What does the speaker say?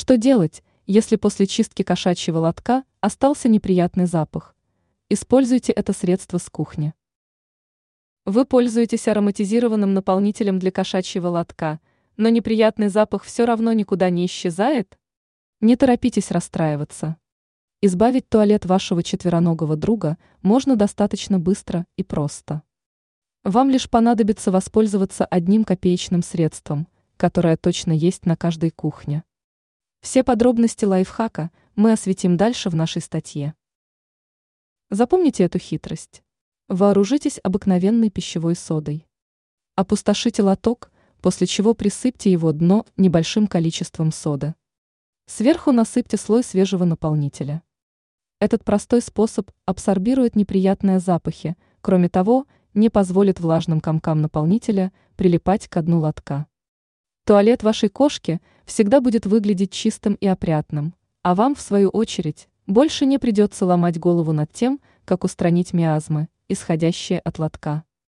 Что делать, если после чистки кошачьего лотка остался неприятный запах? Используйте это средство с кухни. Вы пользуетесь ароматизированным наполнителем для кошачьего лотка, но неприятный запах все равно никуда не исчезает? Не торопитесь расстраиваться. Избавить туалет вашего четвероногого друга можно достаточно быстро и просто. Вам лишь понадобится воспользоваться одним копеечным средством, которое точно есть на каждой кухне. Все подробности лайфхака мы осветим дальше в нашей статье. Запомните эту хитрость. Вооружитесь обыкновенной пищевой содой. Опустошите лоток, после чего присыпьте его дно небольшим количеством соды. Сверху насыпьте слой свежего наполнителя. Этот простой способ абсорбирует неприятные запахи, кроме того, не позволит влажным комкам наполнителя прилипать к дну лотка. Туалет вашей кошки всегда будет выглядеть чистым и опрятным, а вам, в свою очередь, больше не придется ломать голову над тем, как устранить миазмы, исходящие от лотка.